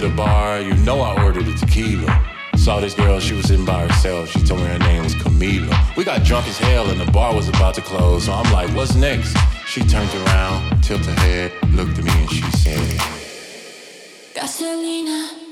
to the bar. You know I ordered a tequila. Saw this girl, she was sitting by herself. She told me her name was Camila. We got drunk as hell and the bar was about to close. So I'm like, what's next? She turned around, tilted her head, looked at me, and she said, Gasolina.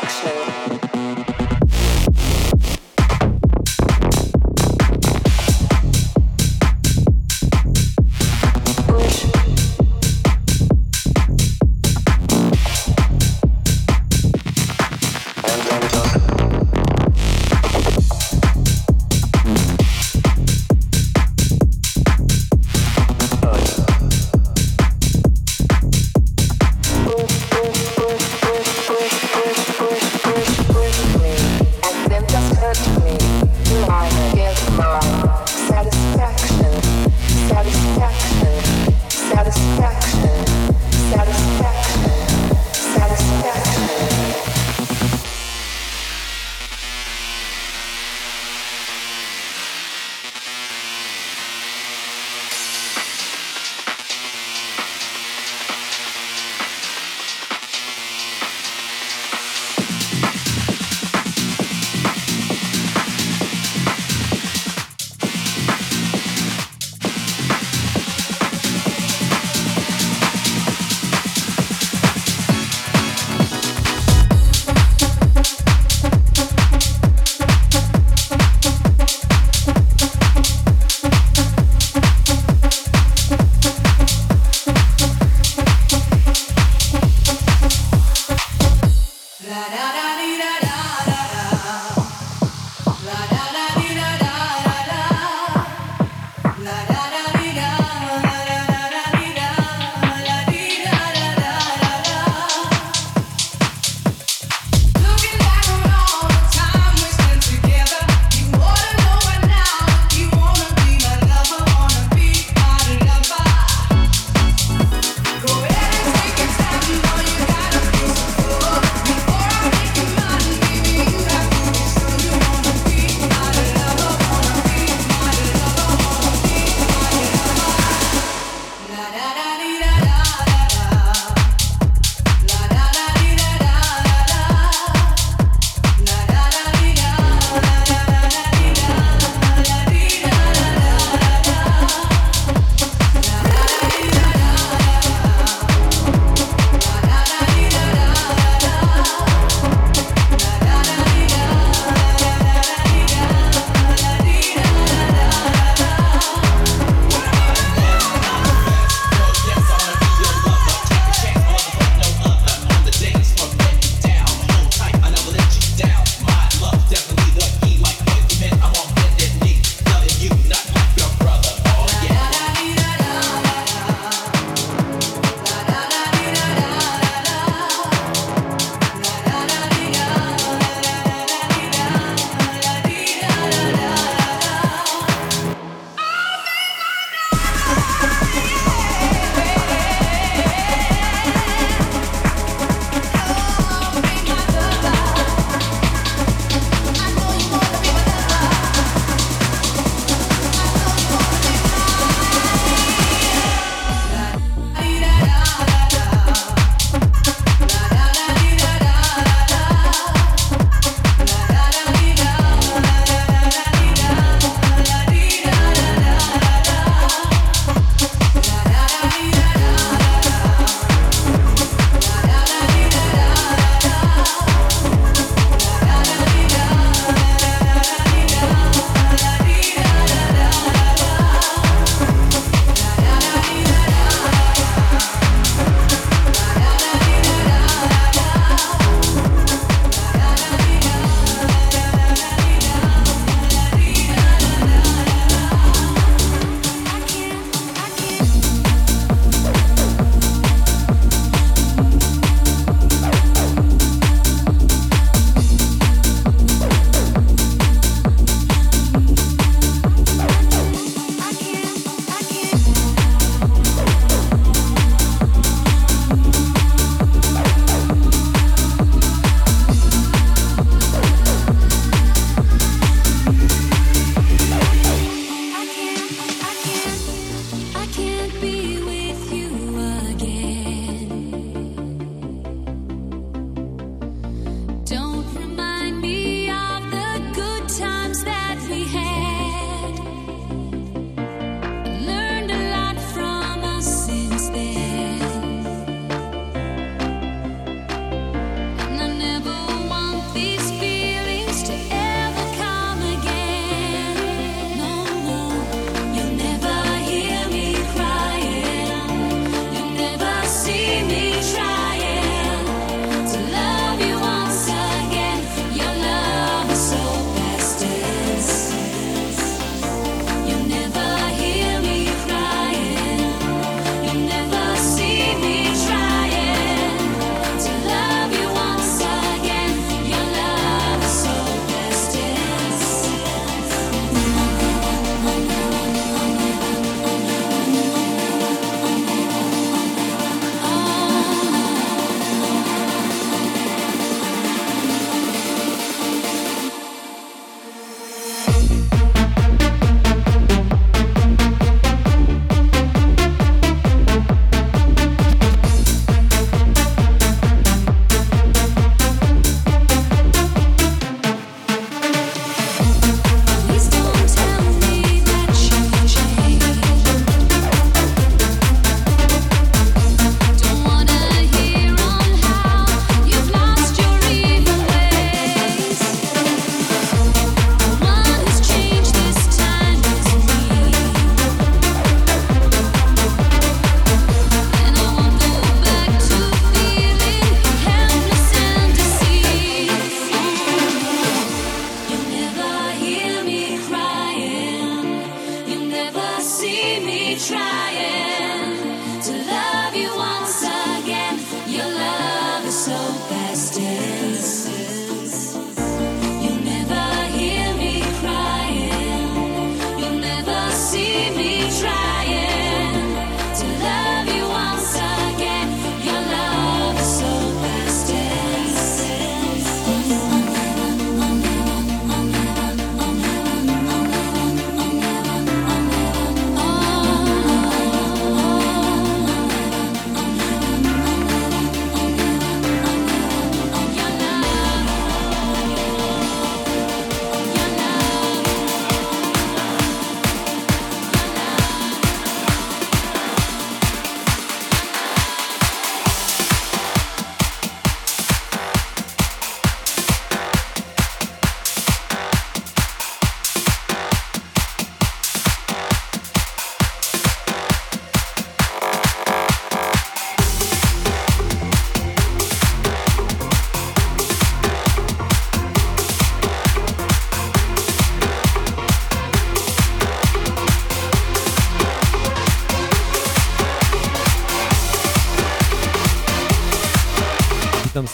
satisfaction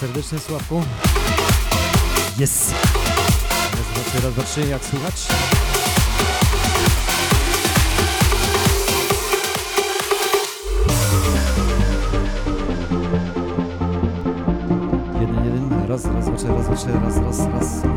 serdecznie Sławku. Jest! Raz, dwa, trzy, raz, dwa, trzy, jak słuchać? Jeden, jeden, raz, raz, dwa, trzy, raz, dwa, trzy, raz, raz, raz.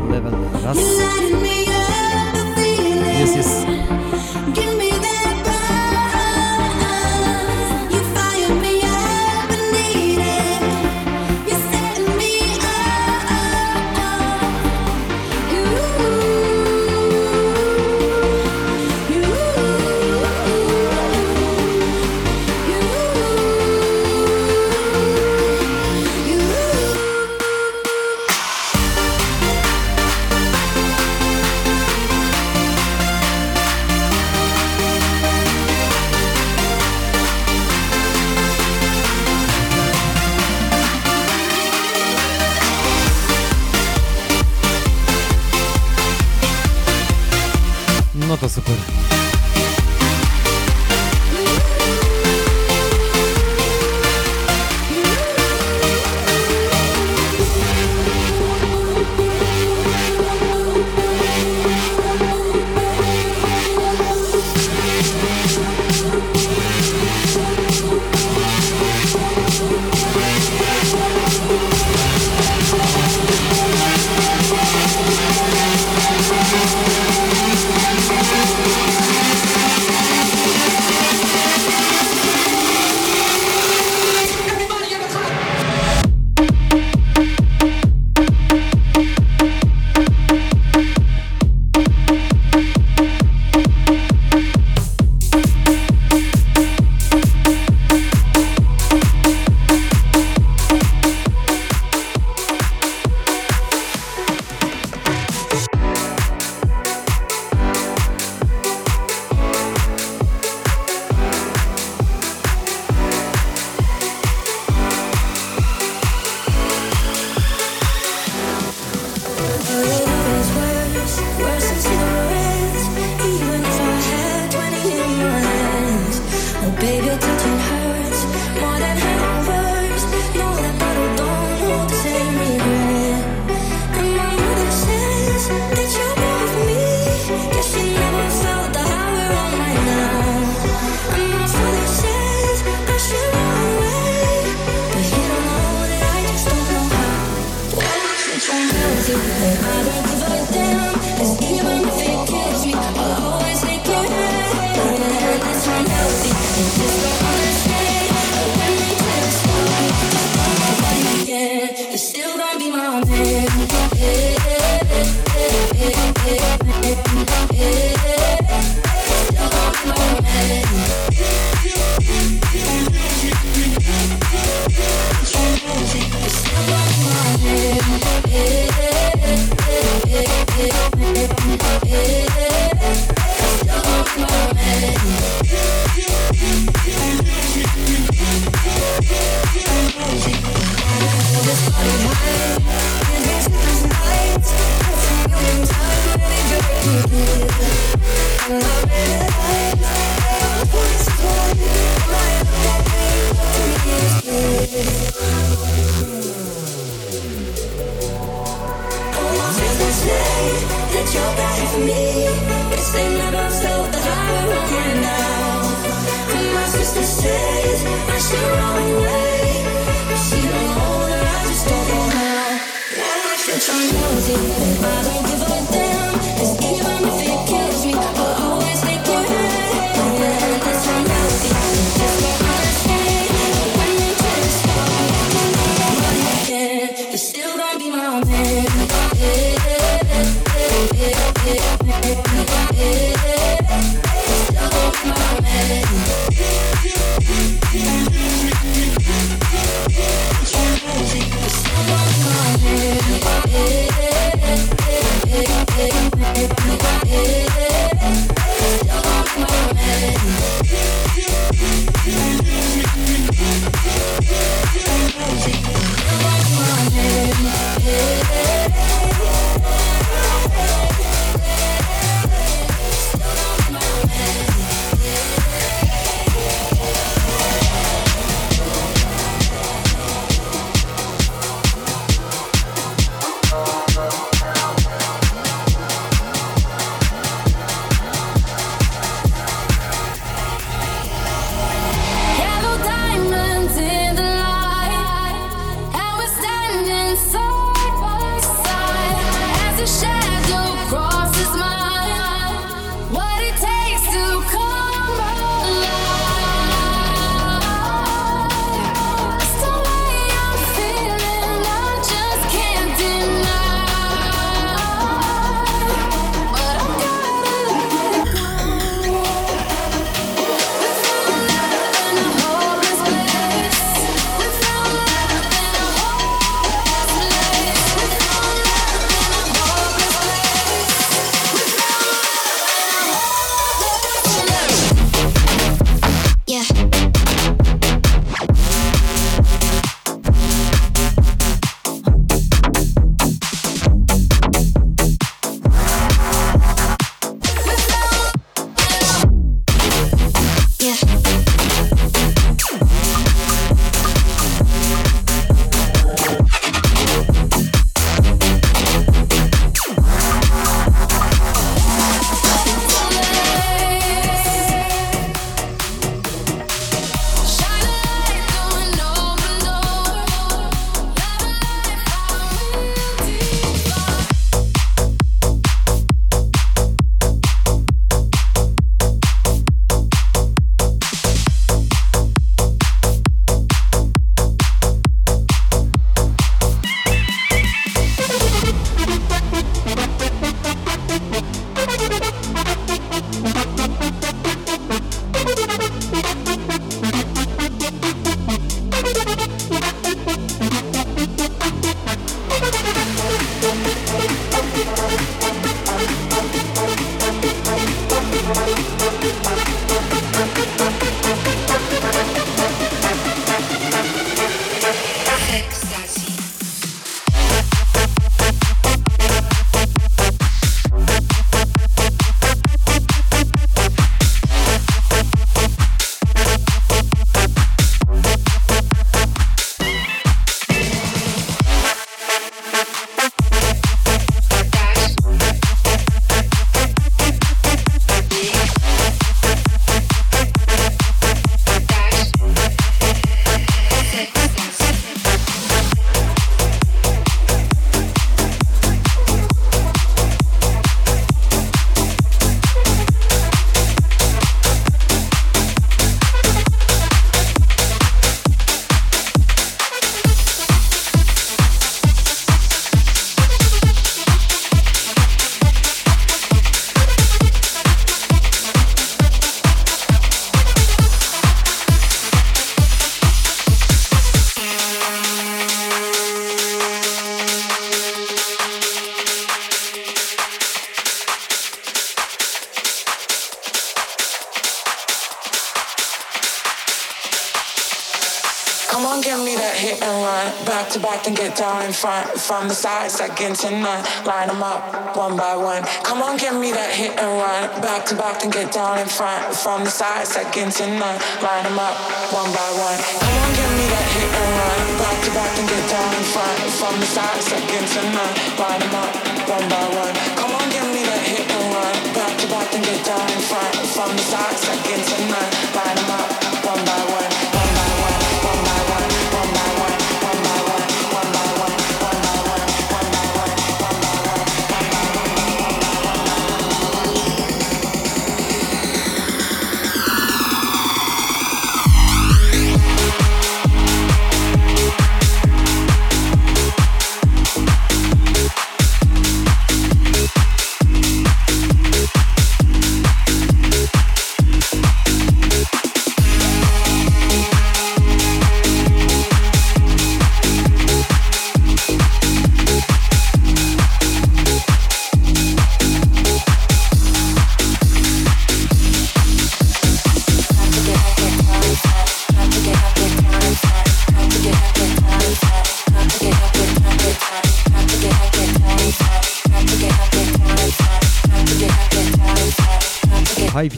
from the side, second to none. Line them up one by one. Come on, give me that hit and run. Back to back, and get down in front. From the side, second to none. Line them up one by one. Come on, give me that hit and run. Back to back, and get down in front. From the side, second to none. Line them up one by one. Come on, give me that hit and run. Back to back, and get down in front. From the side, second to none.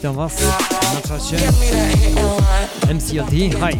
witam hi!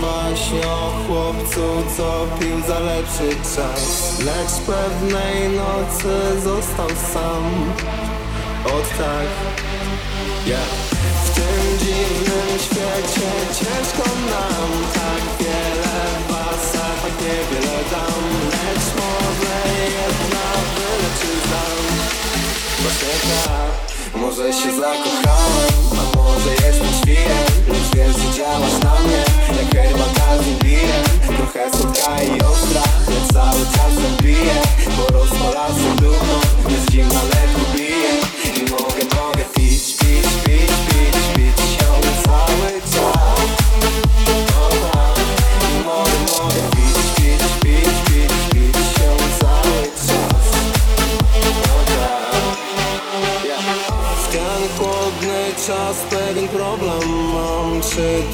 Właśnie o chłopcu, co pił za lepszy czas. Lecz pewnej nocy został sam. Od tak, yeah W tym dziwnym świecie ciężko nam. Tak wiele was, a tak niewiele dam. Lecz może jedna wyleczy znam Właśnie tak może się zakochałem, a może jestem świrem? Lecz wiesz, że działasz na mnie Jak herbata z imbirem Trochę słodka i ostra Ja cały czas zabiję Bo rozpala się ducho Jest zimna, lekko bije. I mogę,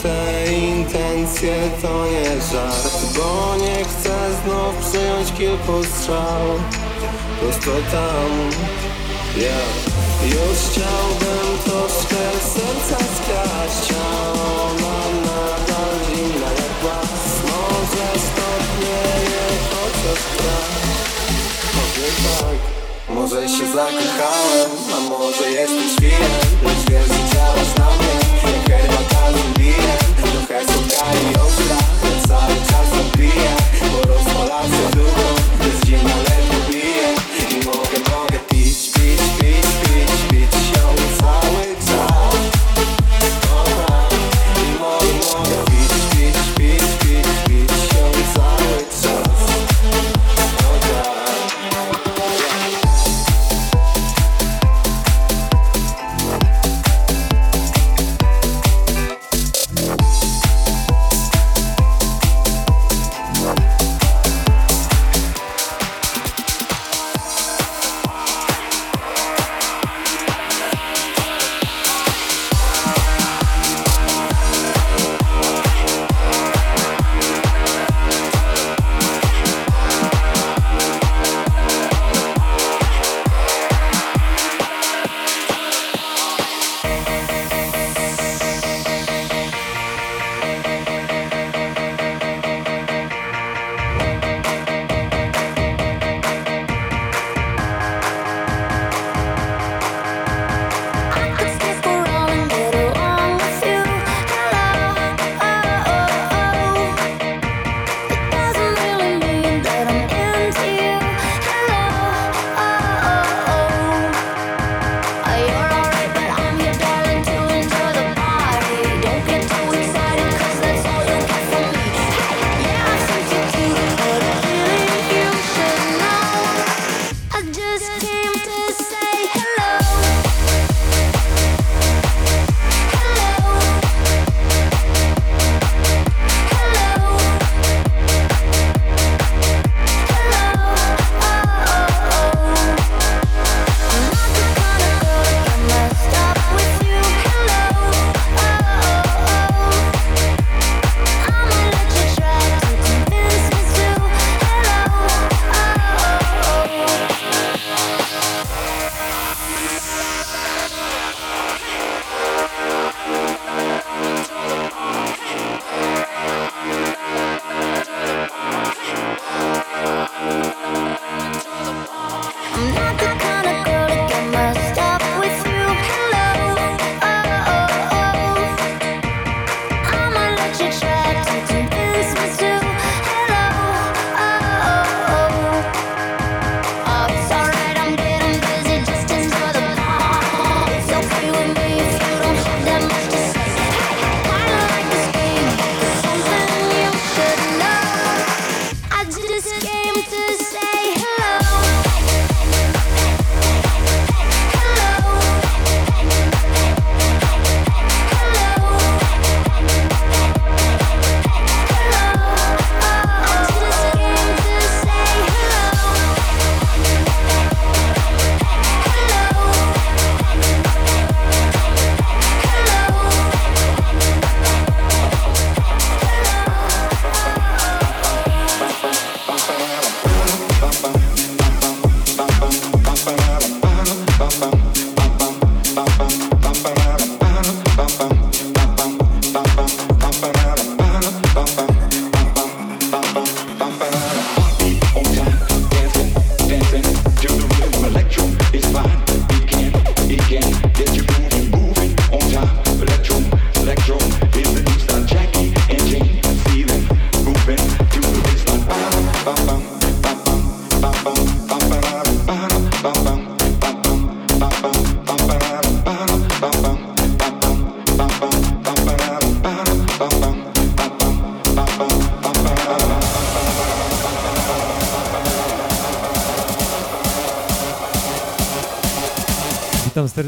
te intencje to nie żart Bo nie chcę znów przyjąć kilku strzał. Prosto tam, yeah Już chciałbym troszkę serca skraść ona nadal zimna jak głaz Może stopnieje chociaż strach. Może tak może się zakochałem, a może jestem świrem. Lecz wiesz, że działasz na mnie Jak herbata imbirem Trochę słodka i ostra Ja cały czas zabiję Bo rozpala się ducho Jest zimna, lekko bije I mogę,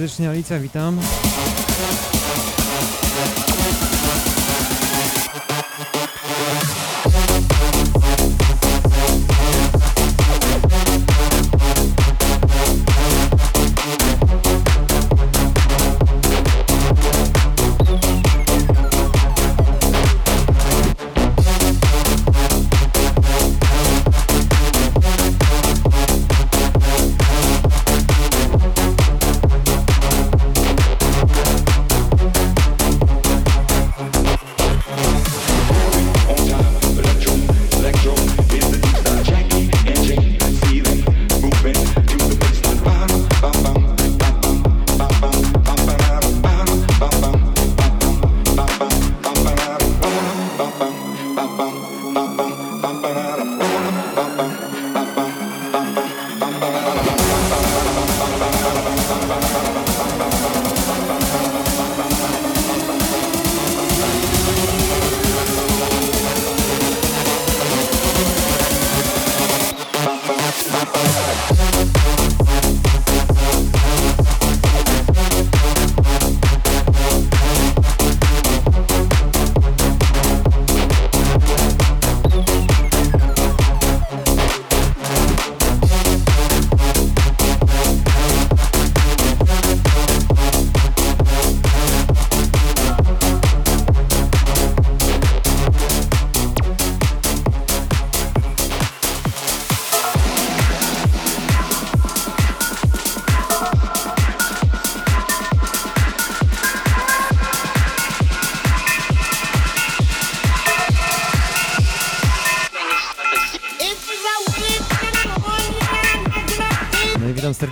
serdecznie, Alicja, witam.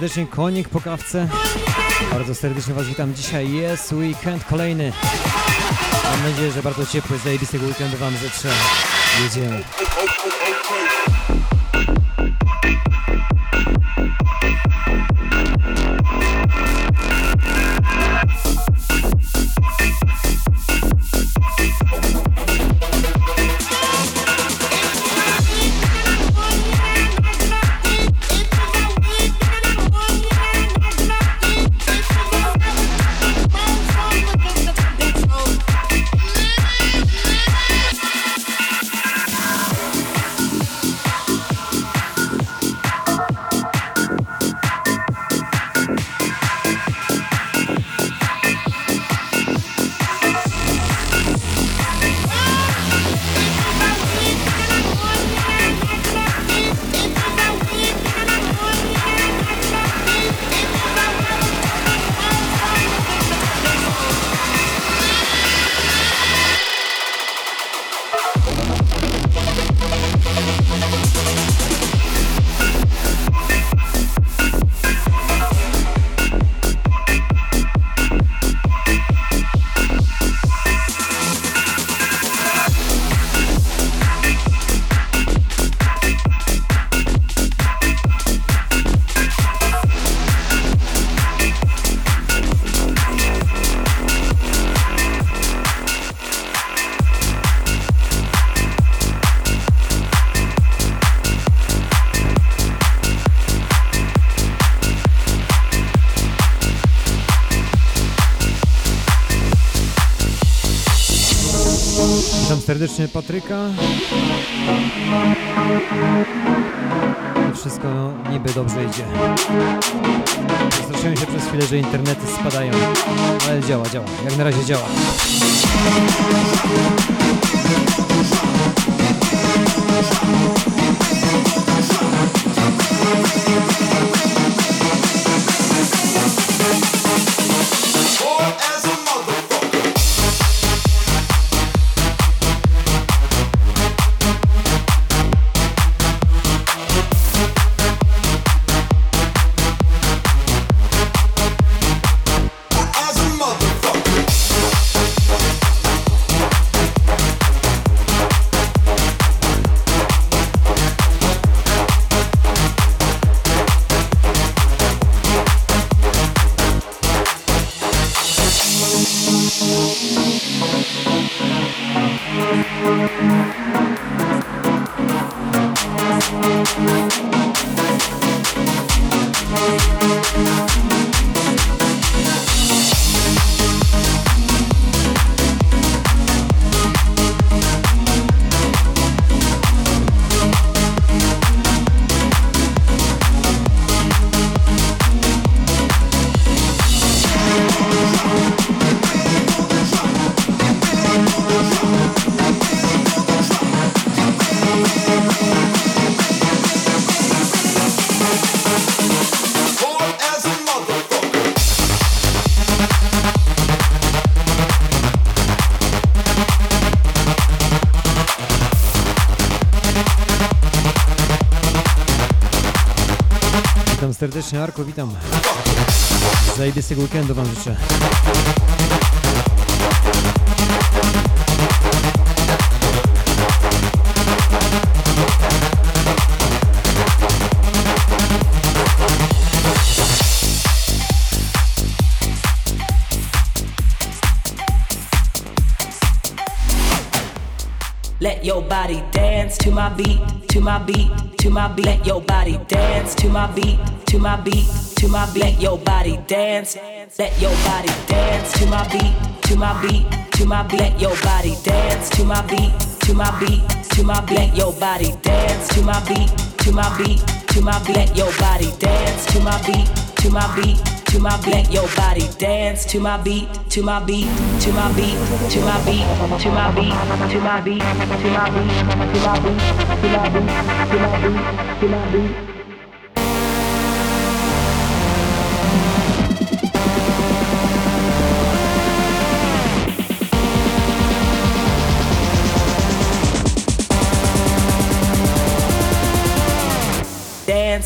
Serdecznie, konik po kawce. Bardzo serdecznie Was witam. Dzisiaj jest weekend kolejny. Mam nadzieję, że bardzo ciepły, zajebistego weekendu Wam życzę. Jedziemy. Serdecznie Patryka. Wszystko niby dobrze idzie. Zastraszyłem się przez chwilę, że internety spadają, ale działa, działa. Jak na razie działa. Serdecznie, witam. Weekendu Wam życzę. Let your body dance to my beat, to my beat, to my beat. Let your body dance to my beat, to my beat, to my beat. Let your body dance. Let your body dance to my beat, to my beat, to my beat. Let your body dance to my beat, to my beat, to my beat. Let your body dance to my beat, to my beat, to my beat. Let your body dance to my beat, to my beat, to my beat. Let your body dance to my beat, to my beat, to my beat, to my beat, to my beat, to my beat, to my beat, to my beat, to my beat, to my beat, to my beat. Dance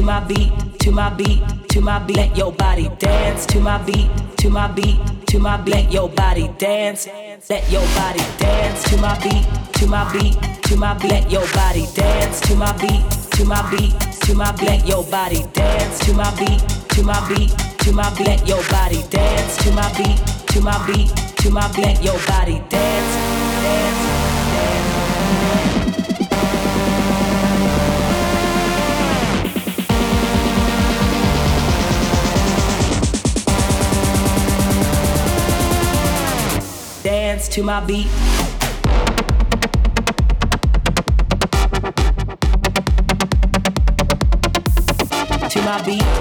To my beat, to my beat, to my beat. Let your body dance to my beat, to my beat, to my beat. Let your body dance. Let your body dance to my beat, to my beat, to my beat. Let your body dance to my beat, to my beat, to my beat. Let your body dance to my beat, to my beat, to my beat. Let your body dance to my beat, to my beat, to my beat. Let your body dance, dance. Dance to my beat. To my beat.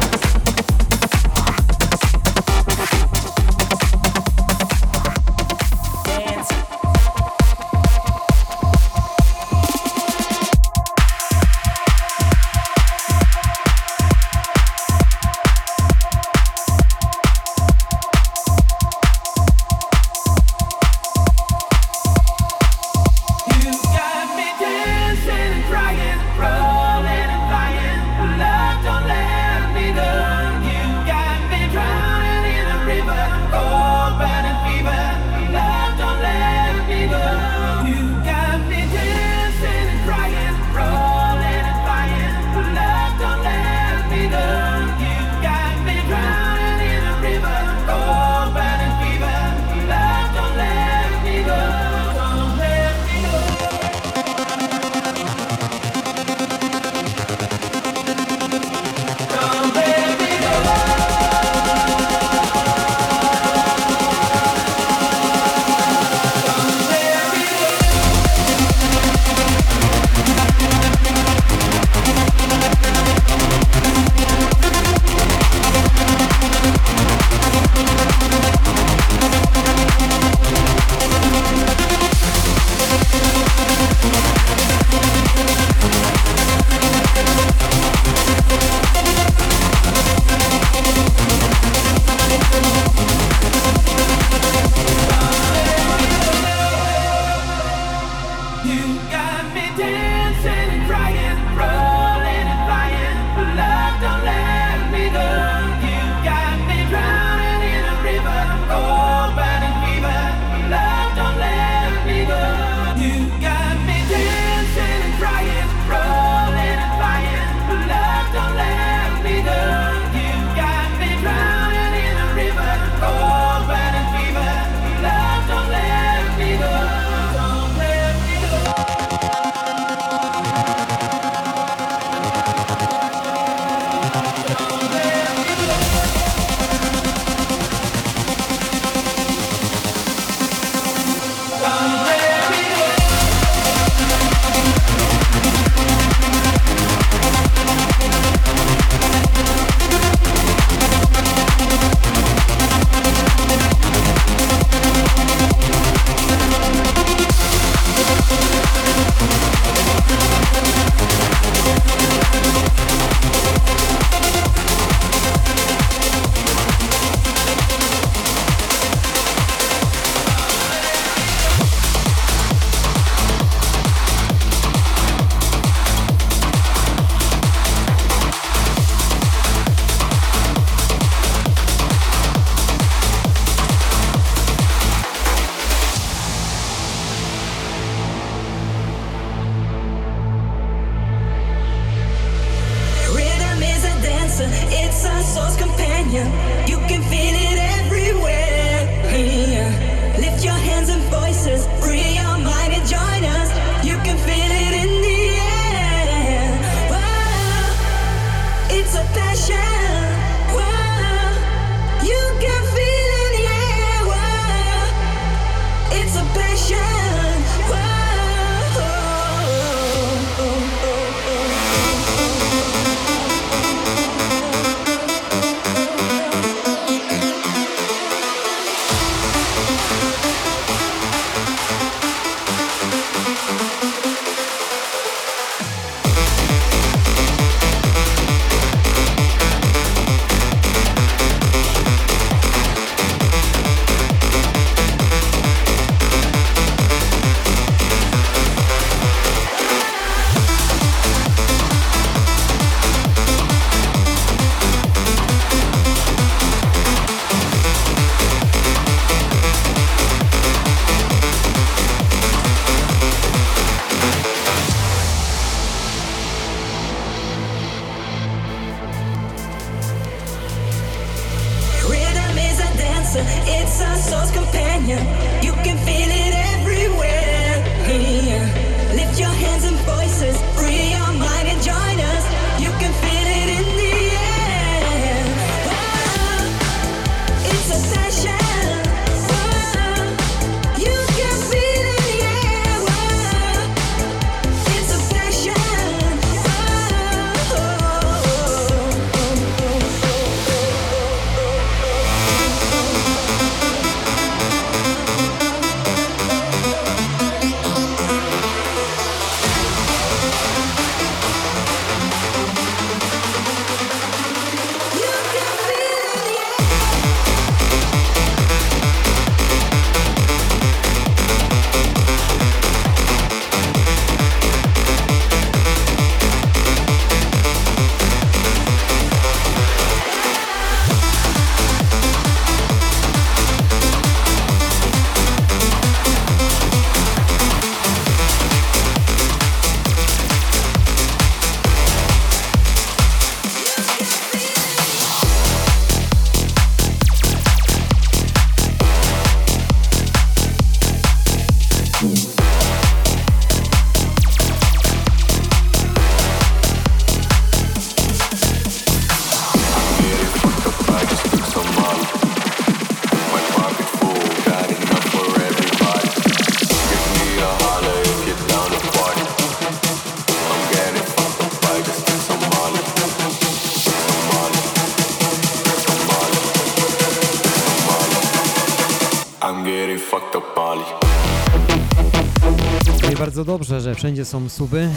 dobrze, że wszędzie są suby,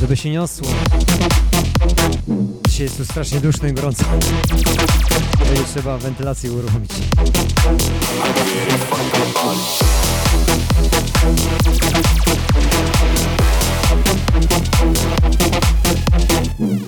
żeby się niosło. Dzisiaj jest tu strasznie duszno i gorąco. Będzie trzeba wentylację uruchomić. Mm.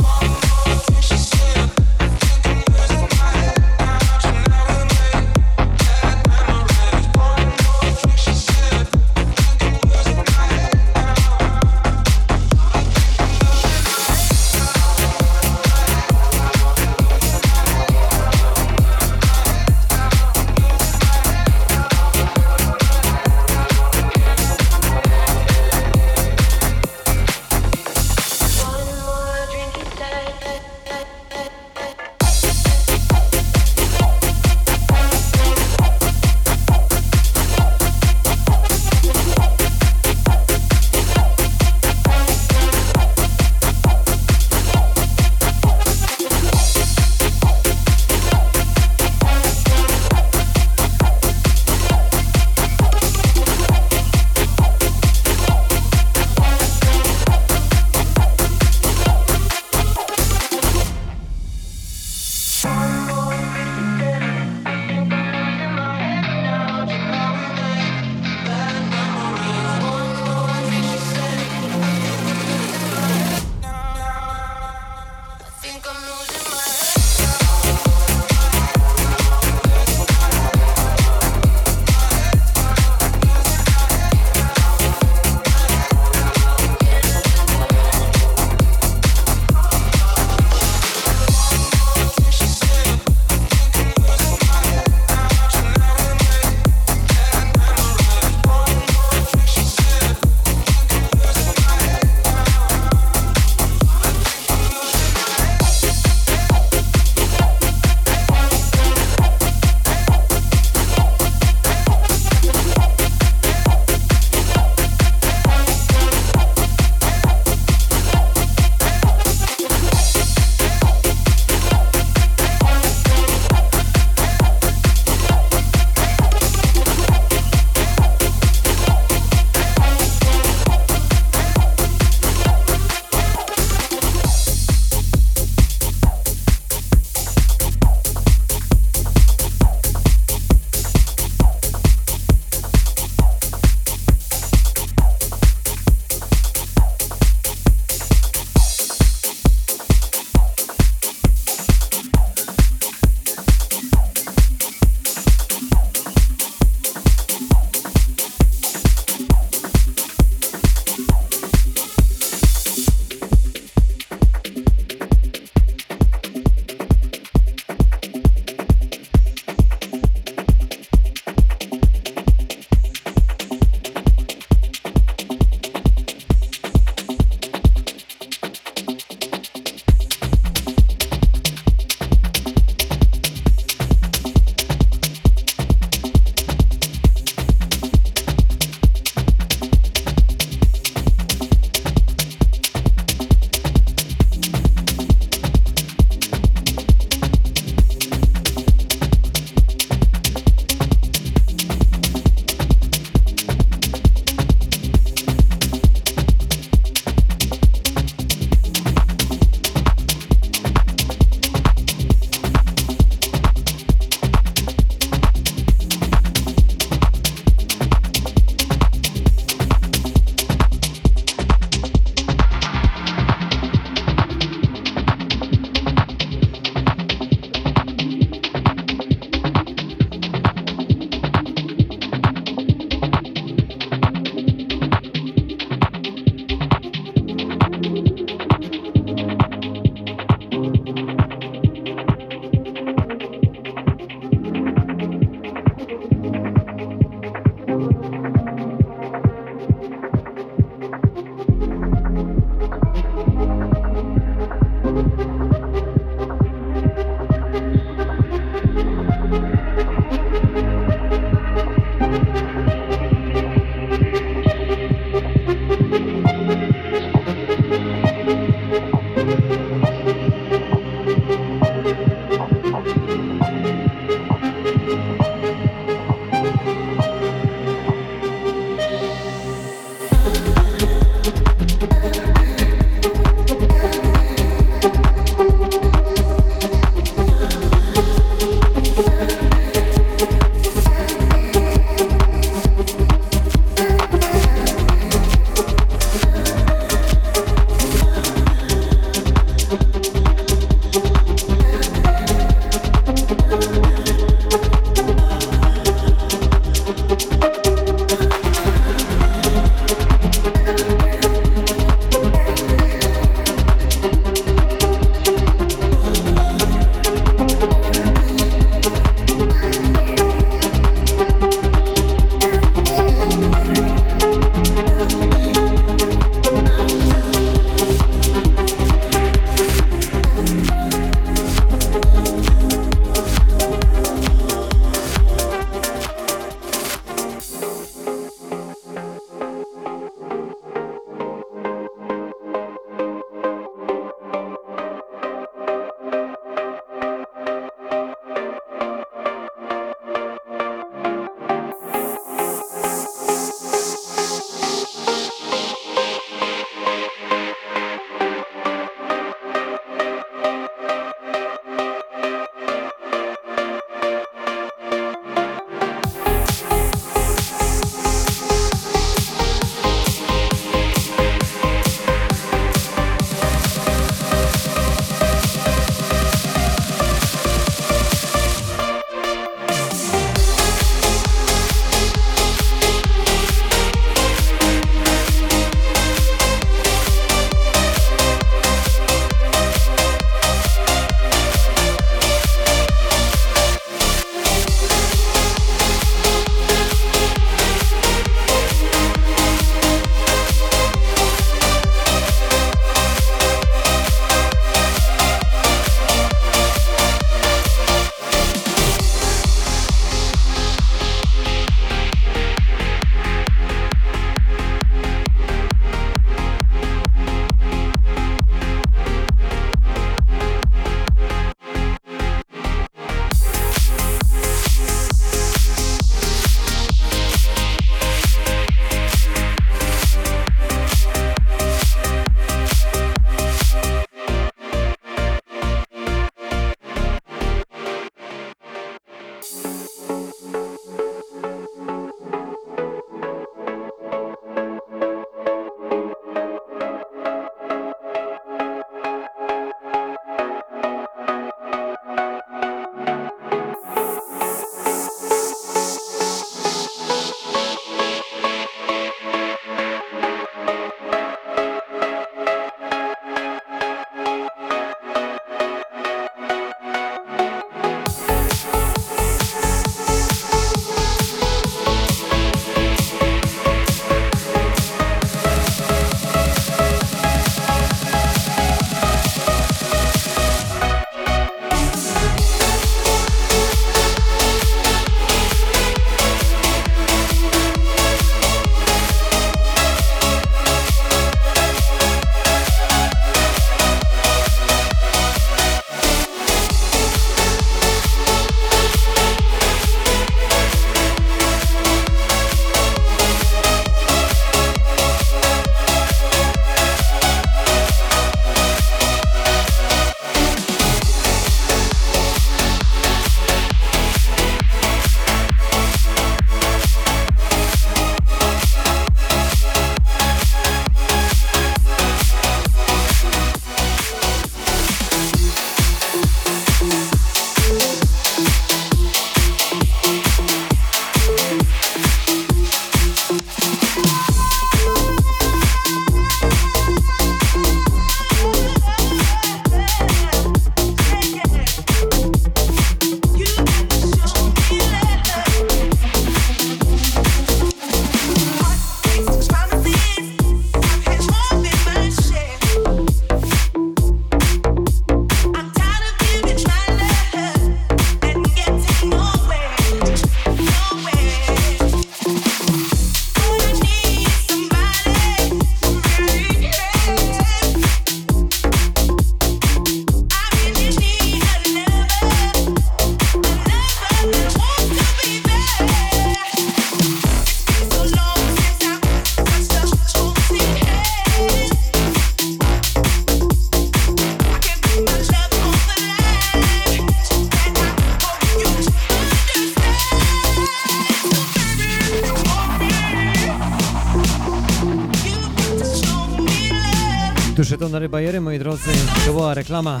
Reklama.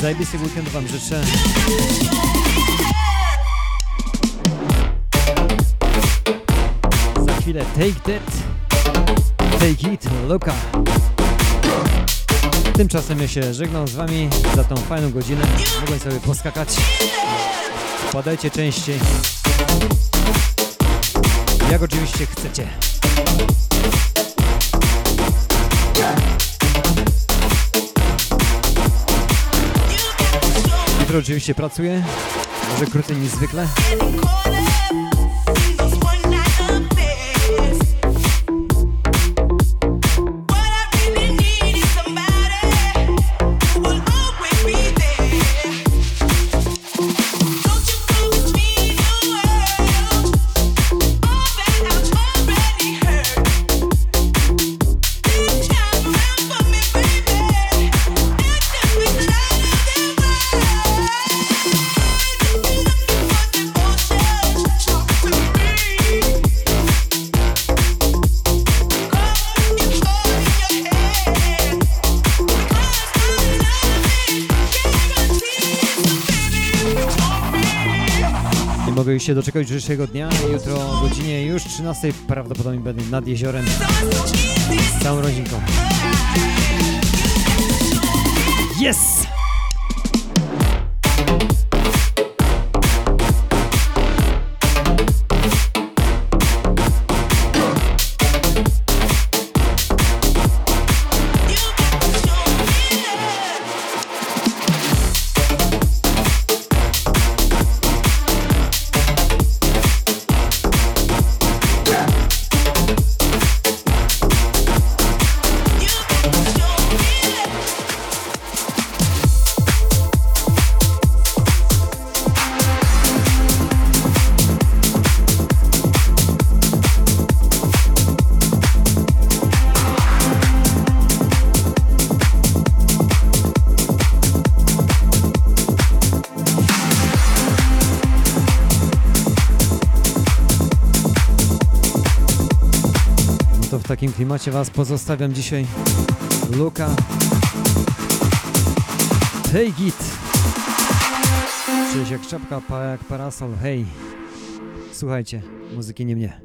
Zajebistego weekendu Wam życzę. Za chwilę Take That, Take It, Luka. Tymczasem ja się żegnam z Wami za tą fajną godzinę. Mogłem sobie poskakać. Wpadajcie częściej. Jak oczywiście chcecie. Jutro oczywiście pracuję, może krócej niż zwykle. Już się doczekać dzisiejszego dnia. Jutro o godzinie już 13 prawdopodobnie będę nad jeziorem z całą rodzinką. Yes! Takim klimacie Was pozostawiam dzisiaj. Luka. Take it! Czyś jak czapka, pa jak parasol, hej! Słuchajcie, muzyki nie mnie.